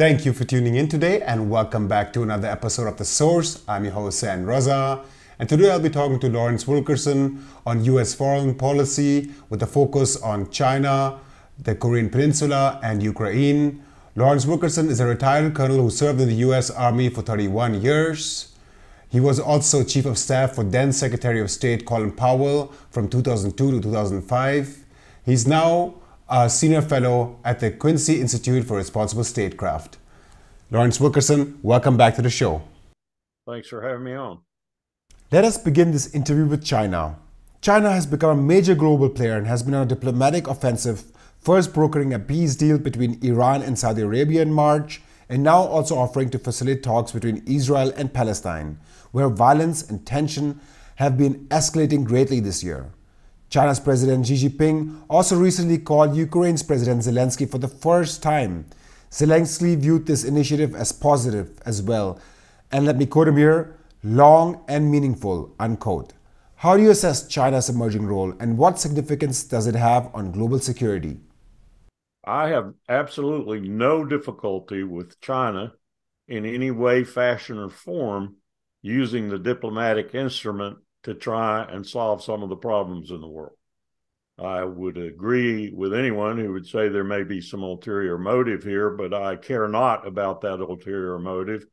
Thank you for tuning in today and welcome back to another episode of The Source. I'm your host, San Raza. And today I'll be talking to Lawrence Wilkerson on US foreign policy with a focus on China, the Korean Peninsula, and Ukraine. Lawrence Wilkerson is a retired colonel who served in the US Army for 31 years. He was also Chief of Staff for then Secretary of State Colin Powell from 2002 to 2005. He's now a senior fellow at the Quincy Institute for Responsible Statecraft. Lawrence Wilkerson, welcome back to the show. Thanks for having me on. Let us begin this interview with China. China has become a major global player and has been on a diplomatic offensive, first brokering a peace deal between Iran and Saudi Arabia in March, and now also offering to facilitate talks between Israel and Palestine, where violence and tension have been escalating greatly this year. China's President Xi Jinping also recently called Ukraine's President Zelensky for the first time. Zelensky viewed this initiative as positive as well. And let me quote him here long and meaningful, unquote. How do you assess China's emerging role and what significance does it have on global security? I have absolutely no difficulty with China in any way, fashion, or form using the diplomatic instrument to try and solve some of the problems in the world. I would agree with anyone who would say there may be some ulterior motive here, but I care not about that ulterior motive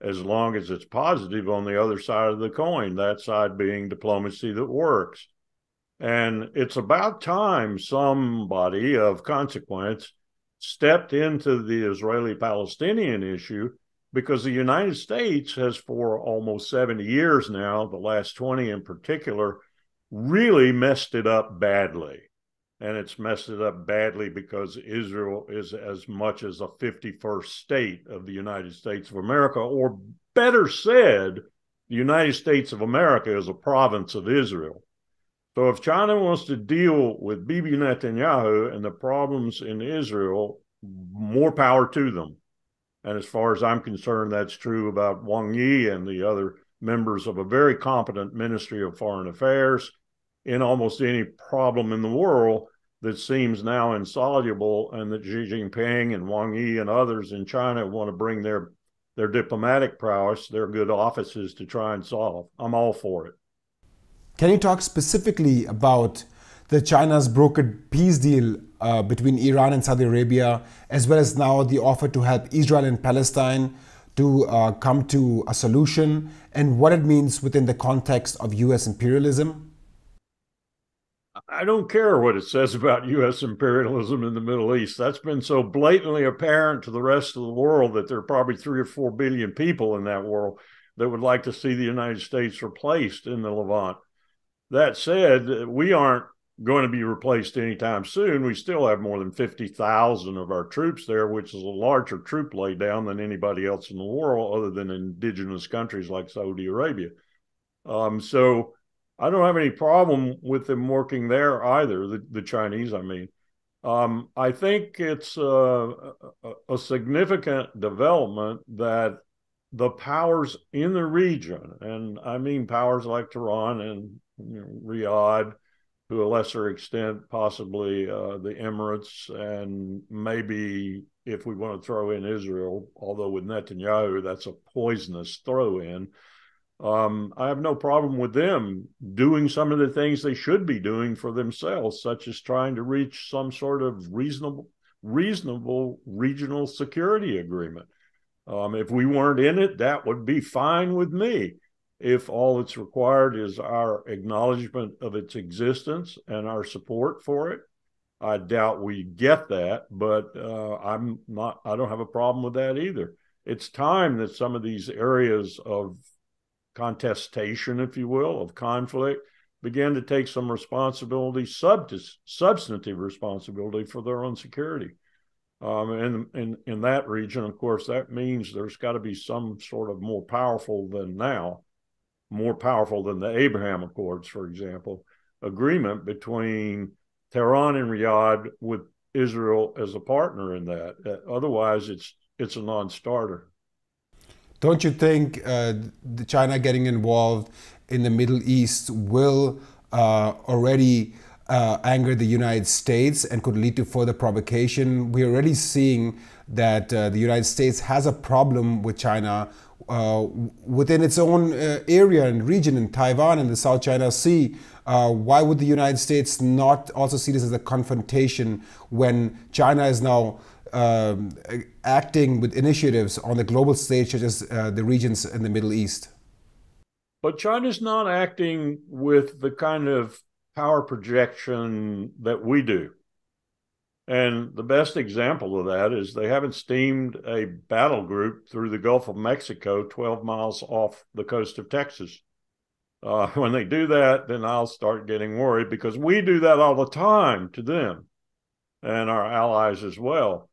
as long as it's positive on the other side of the coin, that side being diplomacy that works. And it's about time somebody of consequence stepped into the Israeli Palestinian issue because the United States has, for almost 70 years now, the last 20 in particular, really messed it up badly. And it's messed it up badly because Israel is as much as a 51st state of the United States of America, or better said, the United States of America is a province of Israel. So if China wants to deal with Bibi Netanyahu and the problems in Israel, more power to them. And as far as I'm concerned, that's true about Wang Yi and the other members of a very competent Ministry of Foreign Affairs in almost any problem in the world that seems now insoluble, and that Xi Jinping and Wang Yi and others in China want to bring their their diplomatic prowess, their good offices to try and solve. I'm all for it. Can you talk specifically about the China's brokered peace deal uh, between Iran and Saudi Arabia, as well as now the offer to help Israel and Palestine to uh, come to a solution, and what it means within the context of U.S. imperialism? I don't care what it says about U.S. imperialism in the Middle East. That's been so blatantly apparent to the rest of the world that there are probably three or four billion people in that world that would like to see the United States replaced in the Levant. That said, we aren't going to be replaced anytime soon. We still have more than 50,000 of our troops there, which is a larger troop laydown than anybody else in the world other than indigenous countries like Saudi Arabia. Um, so I don't have any problem with them working there either, the, the Chinese, I mean. Um, I think it's a, a, significant development that the powers in the region, and I mean powers like Tehran and you know, Riyadh, to a lesser extent, possibly uh, the Emirates, and maybe if we want to throw in Israel, although with Netanyahu, that's a poisonous throw in. Um, I have no problem with them doing some of the things they should be doing for themselves, such as trying to reach some sort of reasonable, reasonable regional security agreement. Um, if we weren't in it, that would be fine with me if all that's required is our acknowledgement of its existence and our support for it. I doubt we get that, but uh, I'm not. I don't have a problem with that either. It's time that some of these areas of contestation, if you will, of conflict, began to take some responsibility, sub- substantive responsibility for their own security. Um, and in in that region, of course, that means there's got to be some sort of more powerful than now more powerful than the Abraham Accords, for example, agreement between Tehran and Riyadh with Israel as a partner in that. Otherwise, it's it's a non-starter. Don't you think uh, China getting involved in the Middle East will uh, already uh, anger the United States and could lead to further provocation. We're already seeing that uh, the United States has a problem with China uh, within its own uh, area and region in Taiwan and the South China Sea. Uh, why would the United States not also see this as a confrontation when China is now um, acting with initiatives on the global stage, such as uh, the regions in the Middle East? But China's not acting with the kind of power projection that we do. And the best example of that is they haven't steamed a battle group through the Gulf of Mexico, 12 miles off the coast of Texas. Uh, when they do that, then I'll start getting worried because we do that all the time to them and our allies as well.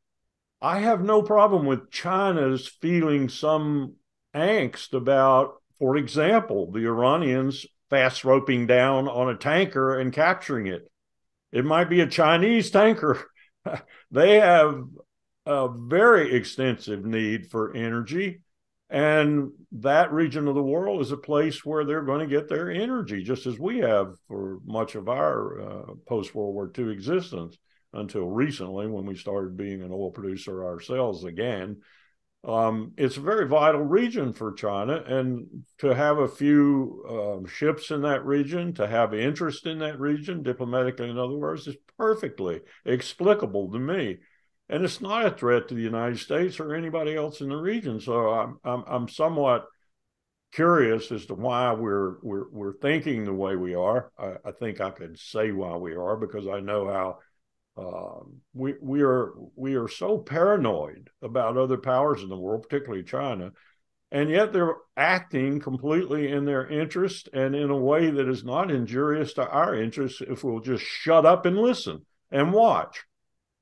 I have no problem with China's feeling some angst about, for example, the Iranians fast roping down on a tanker and capturing it. It might be a Chinese tanker. they have a very extensive need for energy. And that region of the world is a place where they're going to get their energy, just as we have for much of our uh, post World War II existence until recently when we started being an oil producer ourselves again. Um, it's a very vital region for China, and to have a few um, ships in that region, to have interest in that region, diplomatically, in other words, is perfectly explicable to me. And it's not a threat to the United States or anybody else in the region. So I'm I'm, I'm somewhat curious as to why we're we're we're thinking the way we are. I, I think I could say why we are because I know how um, we we are we are so paranoid about other powers in the world, particularly China, and yet they're acting completely in their interest and in a way that is not injurious to our interests if we'll just shut up and listen and watch.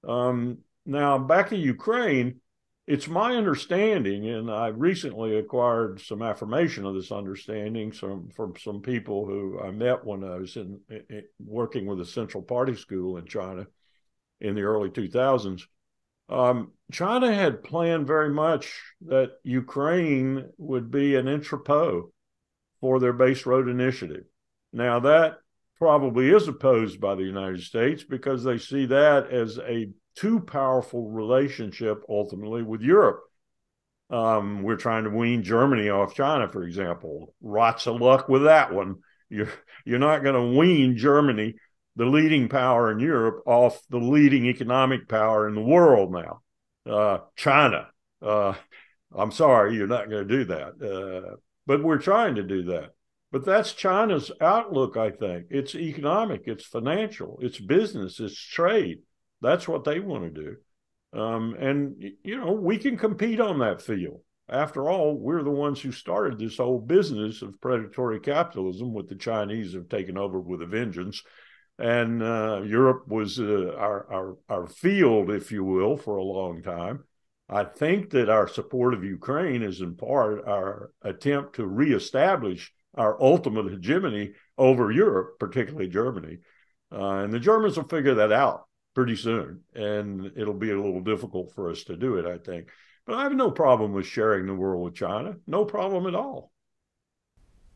Um, now, back in Ukraine, it's my understanding, and I recently acquired some affirmation of this understanding from, from some people who I met when I was in, in working with a Central Party school in China in the early 2000s. Um, China had planned very much that Ukraine would be an entrepot for their base road initiative. Now, that probably is opposed by the United States because they see that as a too powerful relationship ultimately with Europe. Um, we're trying to wean Germany off China, for example. Lots of luck with that one. You're you're not going to wean Germany the leading power in Europe off the leading economic power in the world now, uh, China. Uh, I'm sorry, you're not going to do that. Uh, but we're trying to do that. But that's China's outlook, I think. It's economic, it's financial, it's business, it's trade. That's what they want to do. Um, and, you know, we can compete on that field. After all, we're the ones who started this whole business of predatory capitalism, with the Chinese have taken over with a vengeance and uh, Europe was uh, our, our our field, if you will, for a long time. I think that our support of Ukraine is in part our attempt to reestablish our ultimate hegemony over Europe, particularly Germany. Uh, and the Germans will figure that out pretty soon, and it'll be a little difficult for us to do it, I think. But I have no problem with sharing the world with China, no problem at all.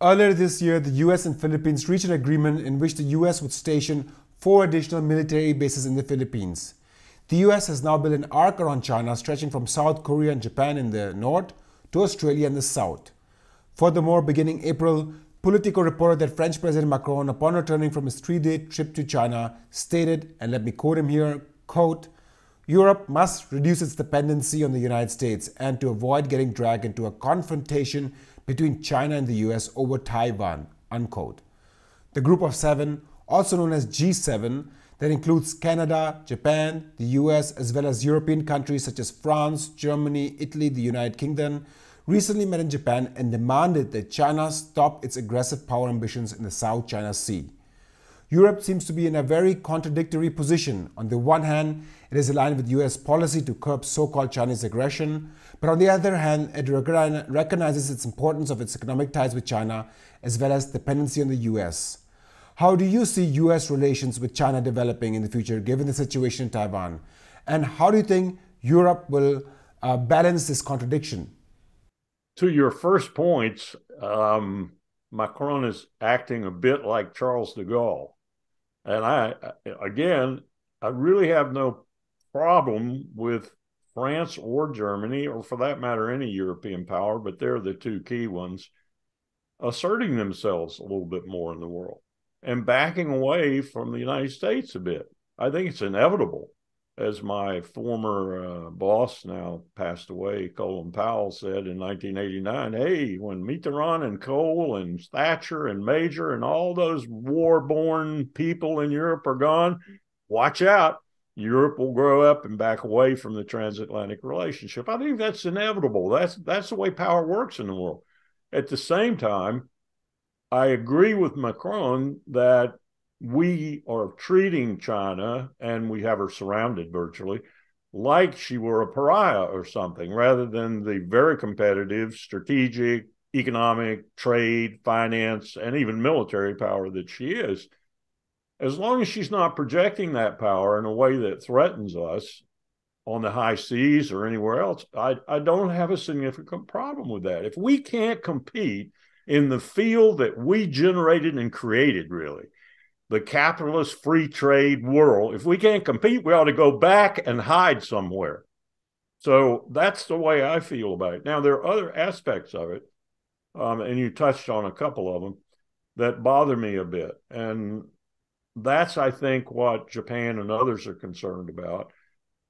Earlier this year, the US and Philippines reached an agreement in which the US would station four additional military bases in the Philippines. The US has now built an arc around China stretching from South Korea and Japan in the north to Australia in the south. Furthermore, beginning April, Politico reported that French President Macron, upon returning from his three-day trip to China, stated, and let me quote him here, quote, Europe must reduce its dependency on the United States and to avoid getting dragged into a confrontation between China and the US over Taiwan, unquote. The Group of Seven, also known as G7, that includes Canada, Japan, the US, as well as European countries such as France, Germany, Italy, the United Kingdom, recently met in Japan and demanded that China stop its aggressive power ambitions in the South China Sea. Europe seems to be in a very contradictory position. On the one hand, it is aligned with US policy to curb so called Chinese aggression, but on the other hand, it recognizes its importance of its economic ties with China as well as dependency on the US. How do you see US relations with China developing in the future given the situation in Taiwan? And how do you think Europe will uh, balance this contradiction? To your first points, um, Macron is acting a bit like Charles de Gaulle And I, again, I really have no problem with France or Germany, or for that matter, any European power, but they're the two key ones, asserting themselves a little bit more in the world and backing away from the United States a bit. I think it's inevitable. As my former uh, boss, now passed away, Colin Powell, said in 1989 hey, when Mitterrand and Kohl and Thatcher and Major and all those war born people in Europe are gone, watch out. Europe will grow up and back away from the transatlantic relationship. I think that's inevitable. That's that's the way power works in the world. At the same time, I agree with Macron that we are treating China, and we have her surrounded virtually, like she were a pariah or something, rather than the very competitive, strategic, economic, trade, finance, and even military power that she is. As long as she's not projecting that power in a way that threatens us on the high seas or anywhere else, I, I don't have a significant problem with that. If we can't compete in the field that we generated and created, really, the capitalist free trade world, if we can't compete, we ought to go back and hide somewhere. So that's the way I feel about it. Now, there are other aspects of it, um, and you touched on a couple of them that bother me a bit. And that's, I think, what Japan and others are concerned about.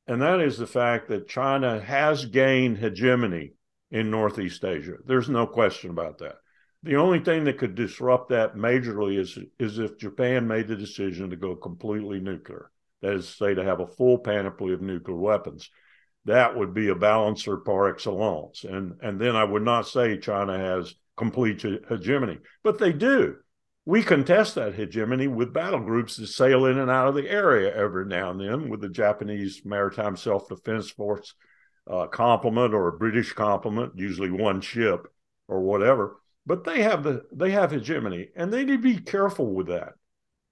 And that is the fact that China has gained hegemony in Northeast Asia. There's no question about that. The only thing that could disrupt that majorly is is if Japan made the decision to go completely nuclear. That is, to say, to have a full panoply of nuclear weapons. That would be a balancer par excellence. And and then I would not say China has complete hegemony, but they do. We contest that hegemony with battle groups that sail in and out of the area every now and then, with the Japanese Maritime Self Defense Force uh, complement or a British complement, usually one ship or whatever but they have the they have hegemony, and they need to be careful with that.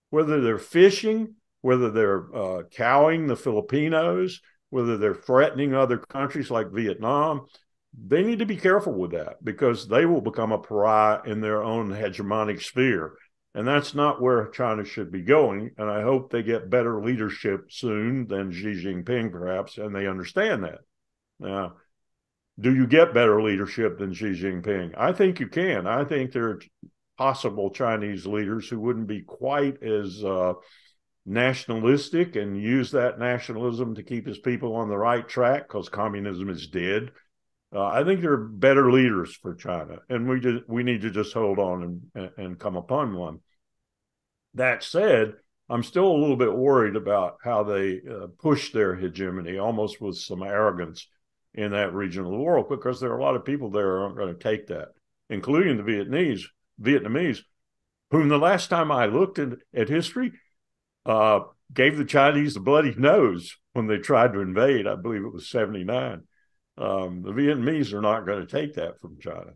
Whether they're fishing, whether they're uh, cowing the Filipinos, whether they're threatening other countries like Vietnam, they need to be careful with that because they will become a pariah in their own hegemonic sphere. And that's not where China should be going. And I hope they get better leadership soon than Xi Jinping, perhaps, and they understand that. Now, do you get better leadership than Xi Jinping? I think you can. I think there are possible Chinese leaders who wouldn't be quite as uh, nationalistic and use that nationalism to keep his people on the right track because communism is dead. Uh, I think there are better leaders for China, and we just, we need to just hold on and, and come upon one. That said, I'm still a little bit worried about how they uh, push their hegemony, almost with some arrogance in that region of the world because there are a lot of people there aren't going to take that, including the Vietnamese, Vietnamese, whom the last time I looked at, at history, uh, gave the Chinese the bloody nose when they tried to invade. I believe it was 79. Um, the Vietnamese are not going to take that from China.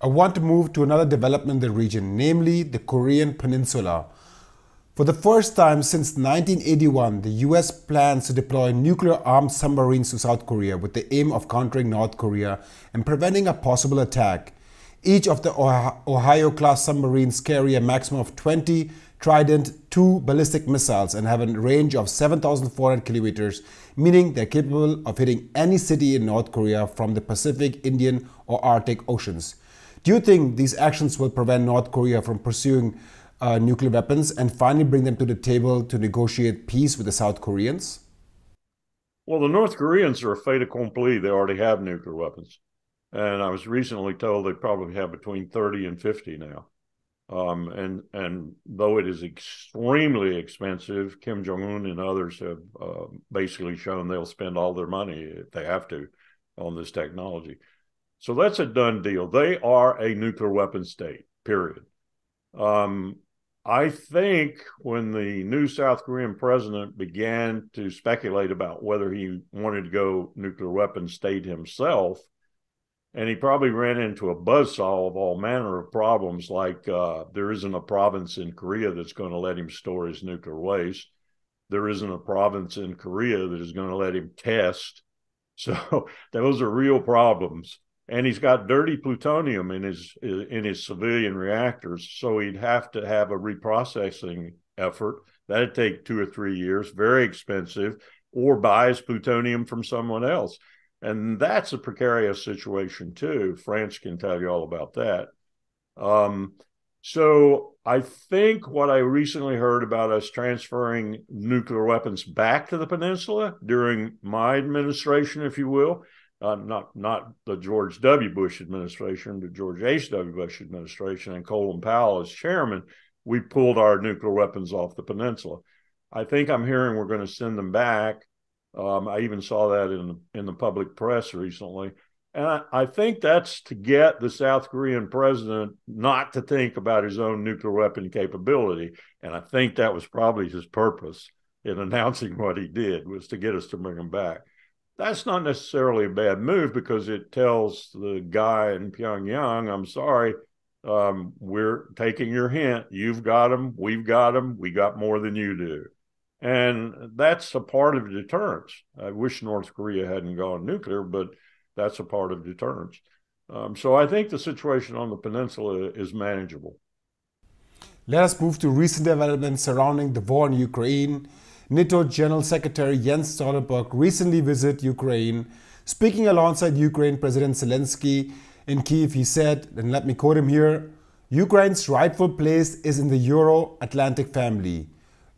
I want to move to another development in the region, namely the Korean Peninsula, for the first time since 1981, the US plans to deploy nuclear armed submarines to South Korea with the aim of countering North Korea and preventing a possible attack. Each of the Ohio class submarines carry a maximum of 20 Trident II ballistic missiles and have a range of 7,400 kilometers, meaning they're capable of hitting any city in North Korea from the Pacific, Indian, or Arctic Oceans. Do you think these actions will prevent North Korea from pursuing uh, nuclear weapons and finally bring them to the table to negotiate peace with the South Koreans? Well, the North Koreans are a fait accompli. They already have nuclear weapons. And I was recently told they probably have between 30 and 50 now. Um, and and though it is extremely expensive, Kim Jong Un and others have uh, basically shown they'll spend all their money if they have to on this technology. So that's a done deal. They are a nuclear weapon state. Period. Um, I think when the new South Korean president began to speculate about whether he wanted to go nuclear weapon state himself, and he probably ran into a buzzsaw of all manner of problems, like uh, there isn't a province in Korea that's going to let him store his nuclear waste. There isn't a province in Korea that is going to let him test. So those are real problems and he's got dirty plutonium in his in his civilian reactors so he'd have to have a reprocessing effort. That'd take two or three years, very expensive, or buys plutonium from someone else. And that's a precarious situation too. France can tell you all about that. Um, so I think what I recently heard about us transferring nuclear weapons back to the peninsula during my administration, if you will, uh, not not the George W. Bush administration, the George H. W. Bush administration, and Colin Powell as chairman, we pulled our nuclear weapons off the peninsula. I think I'm hearing we're going to send them back. Um, I even saw that in in the public press recently. And I, I, think that's to get the South Korean president not to think about his own nuclear weapon capability. And I think that was probably his purpose in announcing what he did was to get us to bring him back. That's not necessarily a bad move because it tells the guy in Pyongyang, I'm sorry, um, we're taking your hint. You've got them. We've got them. We got more than you do. And that's a part of deterrence. I wish North Korea hadn't gone nuclear, but – that's a part of deterrence. Um, so I think the situation on the peninsula is manageable. Let us move to recent developments surrounding the war in Ukraine. NATO General Secretary Jens Stoltenberg recently visited Ukraine. Speaking alongside Ukraine President Zelensky in Kiev, he said, and let me quote him here Ukraine's rightful place is in the Euro Atlantic family.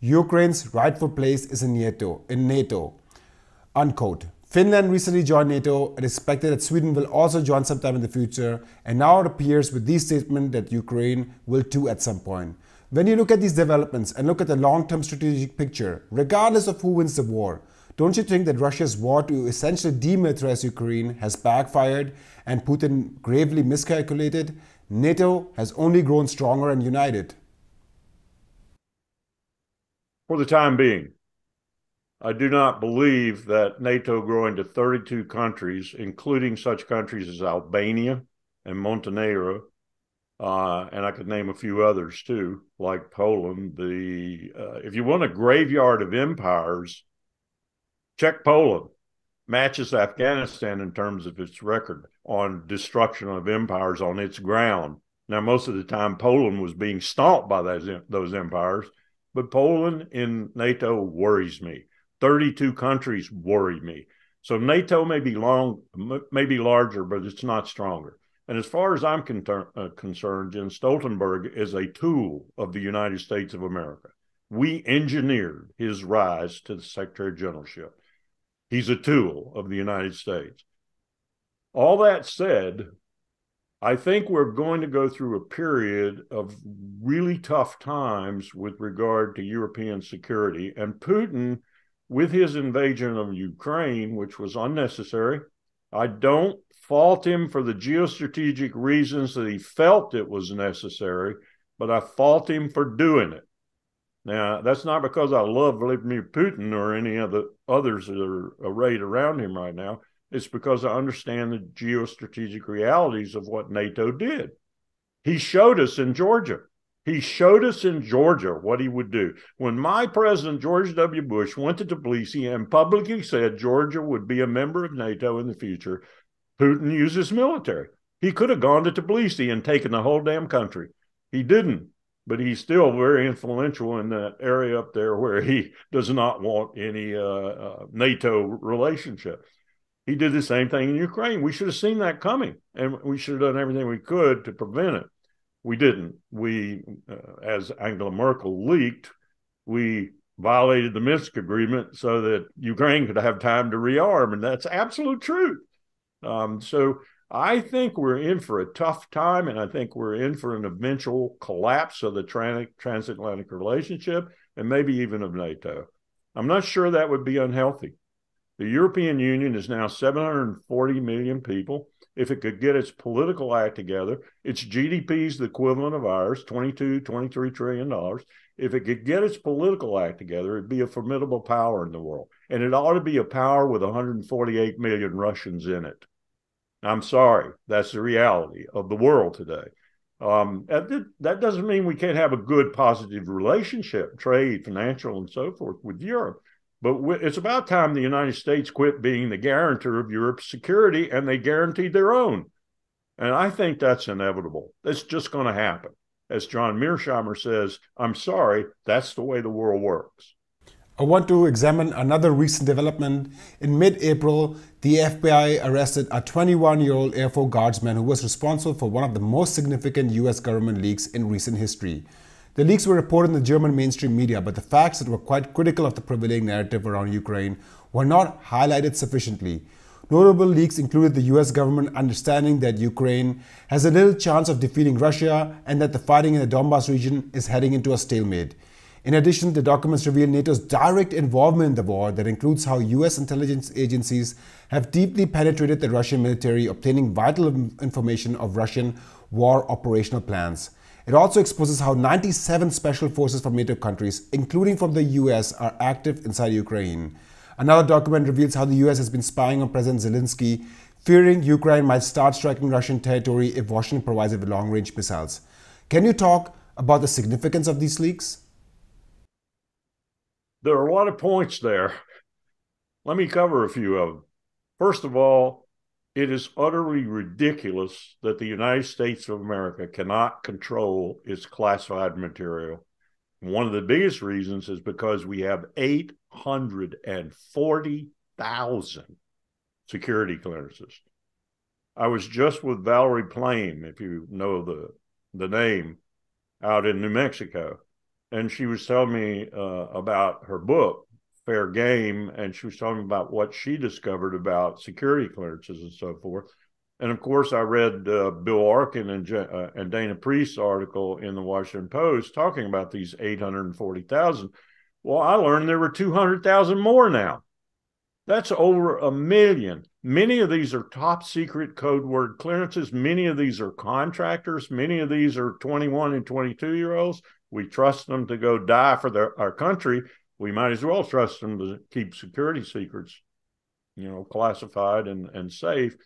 Ukraine's rightful place is in NATO. In NATO. Unquote. Finland recently joined NATO and expected that Sweden will also join sometime in the future, and now it appears with this statement that Ukraine will too at some point. When you look at these developments and look at the long-term strategic picture, regardless of who wins the war, don't you think that Russia's war to essentially demilitarize Ukraine has backfired and Putin gravely miscalculated? NATO has only grown stronger and united. For the time being. I do not believe that NATO growing to 32 countries, including such countries as Albania and Montenegro, uh, and I could name a few others too, like Poland. The uh, if you want a graveyard of empires, check Poland. Matches Afghanistan in terms of its record on destruction of empires on its ground. Now, most of the time, Poland was being stomped by those those empires, but Poland in NATO worries me. 32 countries worry me. So NATO may be long, may be larger, but it's not stronger. And as far as I'm uh, concerned, Jens Stoltenberg is a tool of the United States of America. We engineered his rise to the Secretary Generalship. He's a tool of the United States. All that said, I think we're going to go through a period of really tough times with regard to European security. And Putin with his invasion of Ukraine, which was unnecessary. I don't fault him for the geostrategic reasons that he felt it was necessary, but I fault him for doing it. Now, that's not because I love Vladimir Putin or any of the others that are arrayed around him right now. It's because I understand the geostrategic realities of what NATO did. He showed us in Georgia. He showed us in Georgia what he would do. When my president, George W. Bush, went to Tbilisi and publicly said Georgia would be a member of NATO in the future, Putin used his military. He could have gone to Tbilisi and taken the whole damn country. He didn't, but he's still very influential in that area up there where he does not want any uh, uh, NATO relationship. He did the same thing in Ukraine. We should have seen that coming, and we should have done everything we could to prevent it. We didn't. We, uh, as Angela Merkel leaked, we violated the Minsk agreement so that Ukraine could have time to rearm, and that's absolute truth. Um, so I think we're in for a tough time, and I think we're in for an eventual collapse of the transatlantic relationship and maybe even of NATO. I'm not sure that would be unhealthy. The European Union is now 740 million people if it could get its political act together, its GDP is the equivalent of ours, 22, 23 trillion dollars. If it could get its political act together, it'd be a formidable power in the world. And it ought to be a power with 148 million Russians in it. I'm sorry, that's the reality of the world today. Um, that doesn't mean we can't have a good, positive relationship, trade, financial, and so forth with Europe. But it's about time the United States quit being the guarantor of Europe's security and they guaranteed their own. And I think that's inevitable. It's just going to happen. as John Mearsheimer says, I'm sorry, that's the way the world works. I want to examine another recent development. In mid April, the FBI arrested a 21 year old Air Force Guardsman who was responsible for one of the most significant US government leaks in recent history. The leaks were reported in the German mainstream media, but the facts that were quite critical of the prevailing narrative around Ukraine were not highlighted sufficiently. Notable leaks included the US government understanding that Ukraine has a little chance of defeating Russia and that the fighting in the Donbass region is heading into a stalemate. In addition, the documents reveal NATO's direct involvement in the war that includes how US intelligence agencies have deeply penetrated the Russian military, obtaining vital information of Russian war operational plans. It also exposes how 97 special forces from NATO countries, including from the US, are active inside Ukraine. Another document reveals how the US has been spying on President Zelensky, fearing Ukraine might start striking Russian territory if Washington provides it with long range missiles. Can you talk about the significance of these leaks? There are a lot of points there. Let me cover a few of them. First of all, it is utterly ridiculous that the United States of America cannot control its classified material. One of the biggest reasons is because we have 840,000 security clearances. I was just with Valerie Plame, if you know the the name, out in New Mexico, and she was telling me uh, about her book fair game and she was talking about what she discovered about security clearances and so forth. And of course i read uh, bill arkin and, uh, and dana priest's article in the washington post talking about these 840000 well i learned there were 200000 more now. That's over a million. Many of these are top secret code word clearances. Many of these are contractors. Many of these are 21 and 22 year olds we trust them to go die for their, our country, we might as well trust them to keep security secrets, you know, classified and, and safe.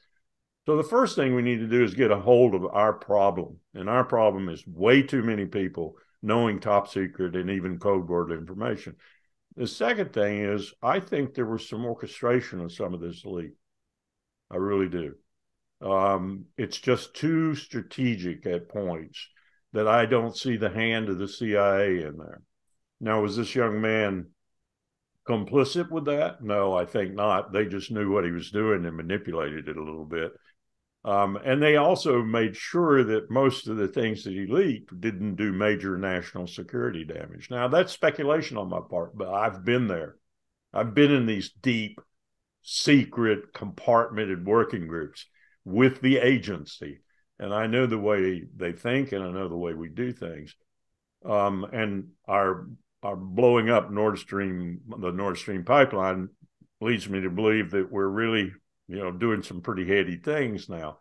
So the first thing we need to do is get a hold of our problem. And our problem is way too many people knowing top secret and even code word information. The second thing is I think there was some orchestration of some of this leak. I really do. Um, it's just too strategic at points that I don't see the hand of the CIA in there. Now, was this young man complicit with that? No, I think not. They just knew what he was doing and manipulated it a little bit. Um, and they also made sure that most of the things that he leaked didn't do major national security damage. Now, that's speculation on my part, but I've been there. I've been in these deep, secret, compartmented working groups with the agency and I know the way they think, and I know the way we do things. Um, and our our blowing up Nord Stream, the Nord Stream pipeline, leads me to believe that we're really, you know, doing some pretty heady things now.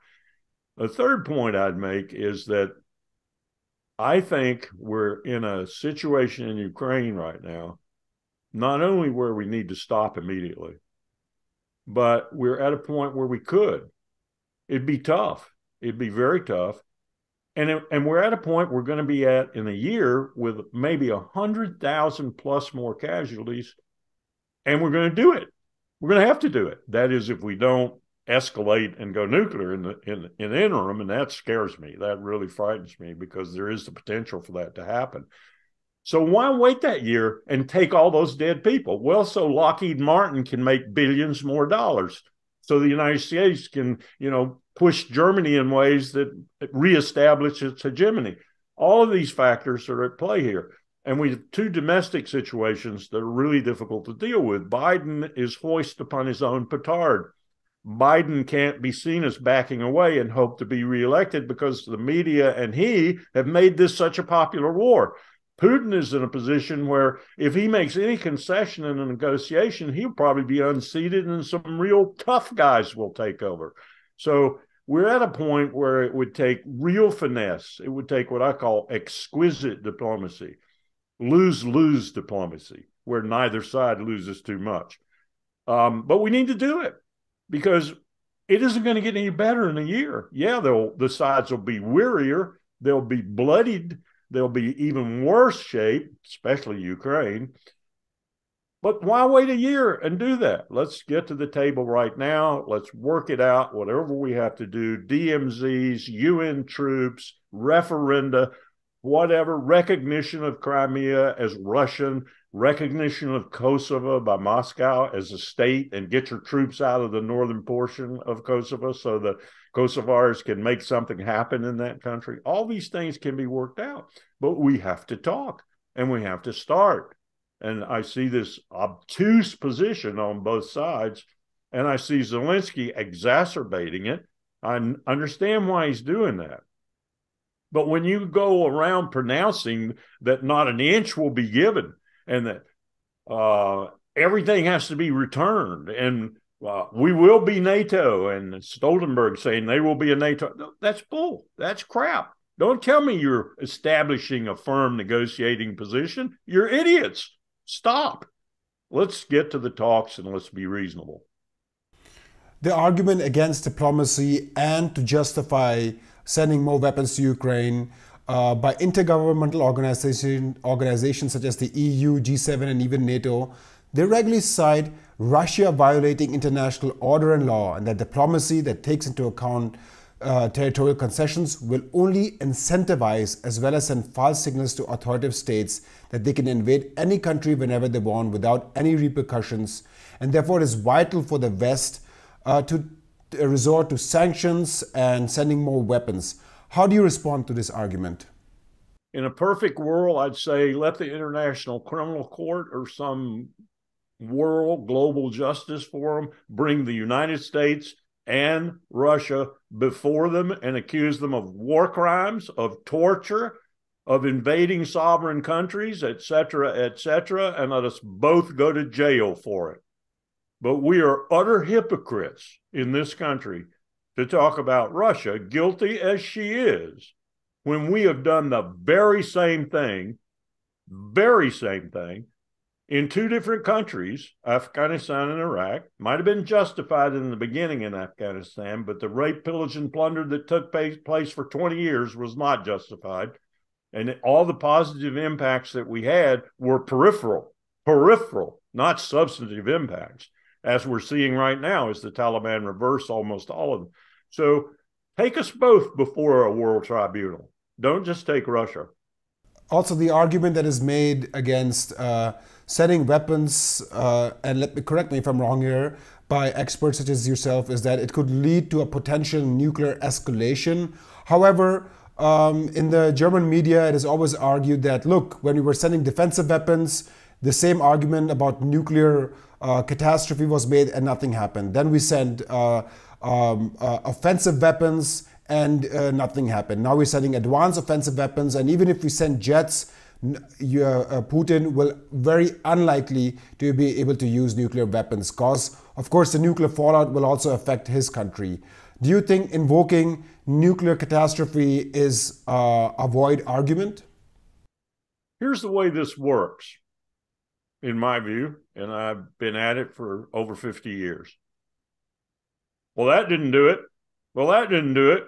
The third point I'd make is that I think we're in a situation in Ukraine right now, not only where we need to stop immediately, but we're at a point where we could. It'd be tough. It'd be very tough. And, and we're at a point we're going to be at in a year with maybe a hundred thousand plus more casualties, and we're going to do it. We're going to have to do it. That is, if we don't escalate and go nuclear in the in, in the interim, and that scares me. That really frightens me because there is the potential for that to happen. So why wait that year and take all those dead people? Well, so Lockheed Martin can make billions more dollars. So the United States can, you know, push Germany in ways that reestablish its hegemony. All of these factors are at play here. And we have two domestic situations that are really difficult to deal with. Biden is hoist upon his own petard. Biden can't be seen as backing away and hope to be reelected because the media and he have made this such a popular war. Putin is in a position where if he makes any concession in a negotiation, he'll probably be unseated and some real tough guys will take over. So we're at a point where it would take real finesse. It would take what I call exquisite diplomacy, lose lose diplomacy, where neither side loses too much. Um, but we need to do it because it isn't going to get any better in a year. Yeah, the sides will be wearier, they'll be bloodied, they'll be even worse shape, especially Ukraine. But why wait a year and do that? Let's get to the table right now. Let's work it out, whatever we have to do DMZs, UN troops, referenda. whatever recognition of Crimea as Russian, recognition of Kosovo by Moscow as a state, and get your troops out of the northern portion of Kosovo so the Kosovars can make something happen in that country. All these things can be worked out, but we have to talk and we have to start. And I see this obtuse position on both sides, and I see Zelensky exacerbating it. I understand why he's doing that. But when you go around pronouncing that not an inch will be given and that uh, everything has to be returned and uh, we will be NATO and Stoltenberg saying they will be a NATO, that's bull. That's crap. Don't tell me you're establishing a firm negotiating position. You're idiots. Stop. Let's get to the talks and let's be reasonable. The argument against diplomacy and to justify sending more weapons to Ukraine uh, by intergovernmental organization, organizations such as the EU, G7, and even NATO, they regularly cite Russia violating international order and law, and that diplomacy that takes into account uh, territorial concessions will only incentivize as well as send false signals to authoritative states that they can invade any country whenever they want without any repercussions. And therefore, it is vital for the West uh, to resort to sanctions and sending more weapons. How do you respond to this argument? In a perfect world, I'd say let the International Criminal Court or some world global justice forum bring the United States and Russia before them and accuse them of war crimes, of torture, of invading sovereign countries, etc., etc., and let us both go to jail for it. But we are utter hypocrites in this country to talk about Russia, guilty as she is, when we have done the very same thing, very same thing in two different countries, Afghanistan and Iraq. Might have been justified in the beginning in Afghanistan, but the rape, pillage, and plunder that took place for 20 years was not justified. And all the positive impacts that we had were peripheral, peripheral, not substantive impacts as we're seeing right now as the Taliban reverse almost all of them. So take us both before a world tribunal. Don't just take Russia. Also, the argument that is made against uh, sending weapons, uh, and let me correct me if I'm wrong here, by experts such as yourself, is that it could lead to a potential nuclear escalation. However, um, in the German media, it is always argued that look, when we were sending defensive weapons, the same argument about nuclear uh, catastrophe was made and nothing happened. Then we sent uh, um, uh, offensive weapons and uh, nothing happened. Now we're sending advanced offensive weapons, and even if we send jets, uh, Putin will very unlikely to be able to use nuclear weapons because, of course, the nuclear fallout will also affect his country. Do you think invoking nuclear catastrophe is uh, a void argument? Here's the way this works in my view, and I've been at it for over 50 years. Well, that didn't do it. Well, that didn't do it.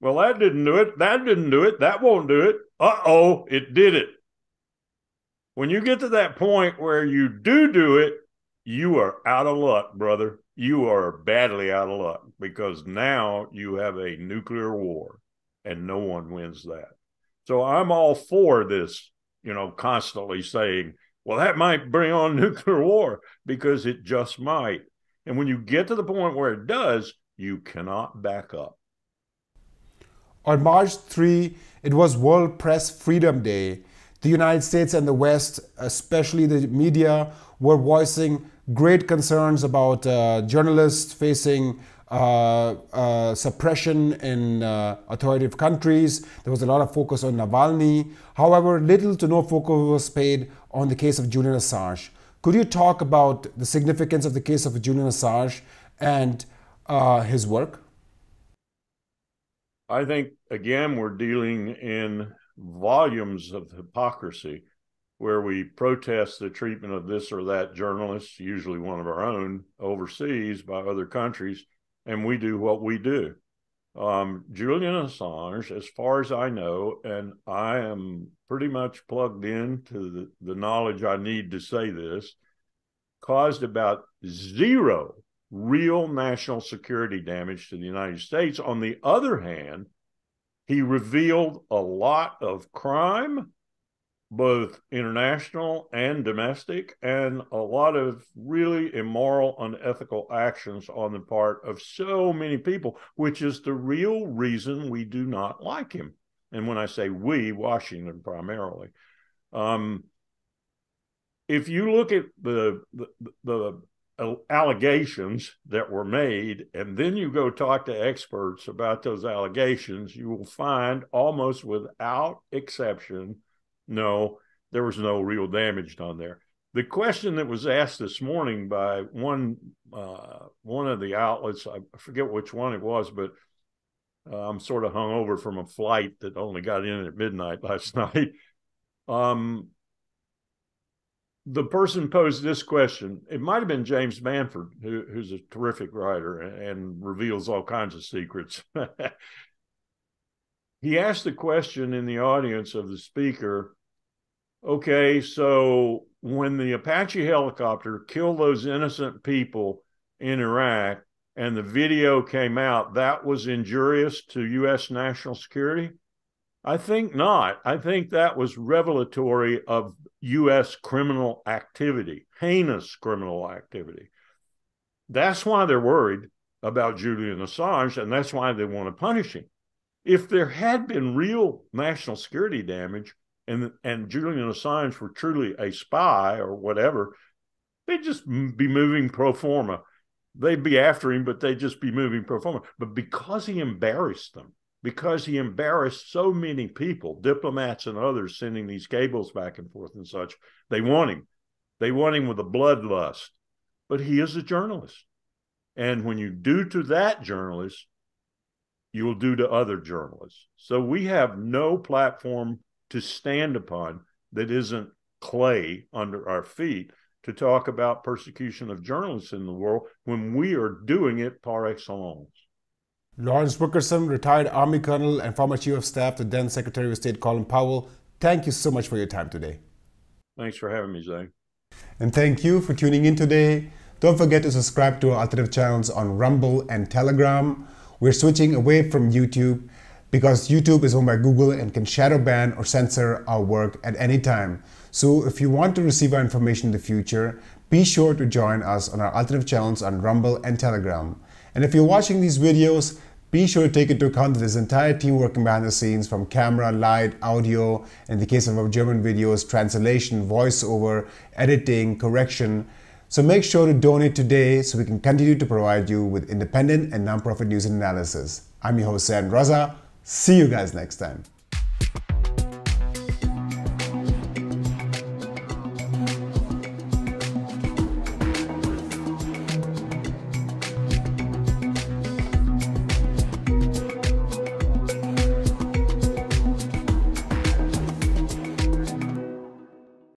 Well, that didn't do it. That didn't do it. That won't do it. Uh oh, it did it. When you get to that point where you do do it, you are out of luck, brother. You are badly out of luck because now you have a nuclear war and no one wins that. So I'm all for this, you know, constantly saying, well, that might bring on nuclear war because it just might. And when you get to the point where it does, you cannot back up. On March 3, it was World Press Freedom Day. The United States and the West, especially the media, were voicing great concerns about uh, journalists facing uh, uh, suppression in uh, authoritative countries. There was a lot of focus on Navalny. However, little to no focus was paid on the case of Julian Assange. Could you talk about the significance of the case of Julian Assange and uh, his work? I think, again, we're dealing in volumes of hypocrisy where we protest the treatment of this or that journalist, usually one of our own, overseas by other countries and we do what we do. Um, Julian Assange, as far as I know, and I am pretty much plugged in to the, the knowledge I need to say this, caused about zero real national security damage to the United States. On the other hand, He revealed a lot of crime, both international and domestic, and a lot of really immoral, unethical actions on the part of so many people, which is the real reason we do not like him. And when I say we, Washington primarily. Um, if you look at the, the, the allegations that were made, and then you go talk to experts about those allegations, you will find almost without exception, no, there was no real damage done there. The question that was asked this morning by one uh, one of the outlets, I forget which one it was, but uh, I'm sort of hung over from a flight that only got in at midnight last night. Um, the person posed this question. It might have been James Bamford, who, who's a terrific writer and, and reveals all kinds of secrets. he asked the question in the audience of the speaker okay, so when the Apache helicopter killed those innocent people in Iraq and the video came out, that was injurious to U.S. national security? I think not. I think that was revelatory of U.S. criminal activity, heinous criminal activity. That's why they're worried about Julian Assange, and that's why they want to punish him. If there had been real national security damage and, and Julian Assange were truly a spy or whatever, they'd just be moving pro forma. They'd be after him, but they'd just be moving pro forma. But because he embarrassed them, because he embarrassed so many people, diplomats and others sending these cables back and forth and such. They want him. They want him with a bloodlust. But he is a journalist. And when you do to that journalist, you will do to other journalists. So we have no platform to stand upon that isn't clay under our feet to talk about persecution of journalists in the world when we are doing it par excellence. Lawrence Wilkerson, retired Army Colonel and former Chief of Staff to then Secretary of State Colin Powell, thank you so much for your time today. Thanks for having me, Zain. And thank you for tuning in today. Don't forget to subscribe to our alternative channels on Rumble and Telegram. We're switching away from YouTube because YouTube is owned by Google and can shadow ban or censor our work at any time. So if you want to receive our information in the future, be sure to join us on our alternative channels on Rumble and Telegram. And if you're watching these videos, be sure to take into account that there's entire team working behind the scenes from camera, light, audio, in the case of our German videos, translation, voiceover, editing, correction. So make sure to donate today so we can continue to provide you with independent and nonprofit news and analysis. I'm your host, Zain Raza. See you guys next time.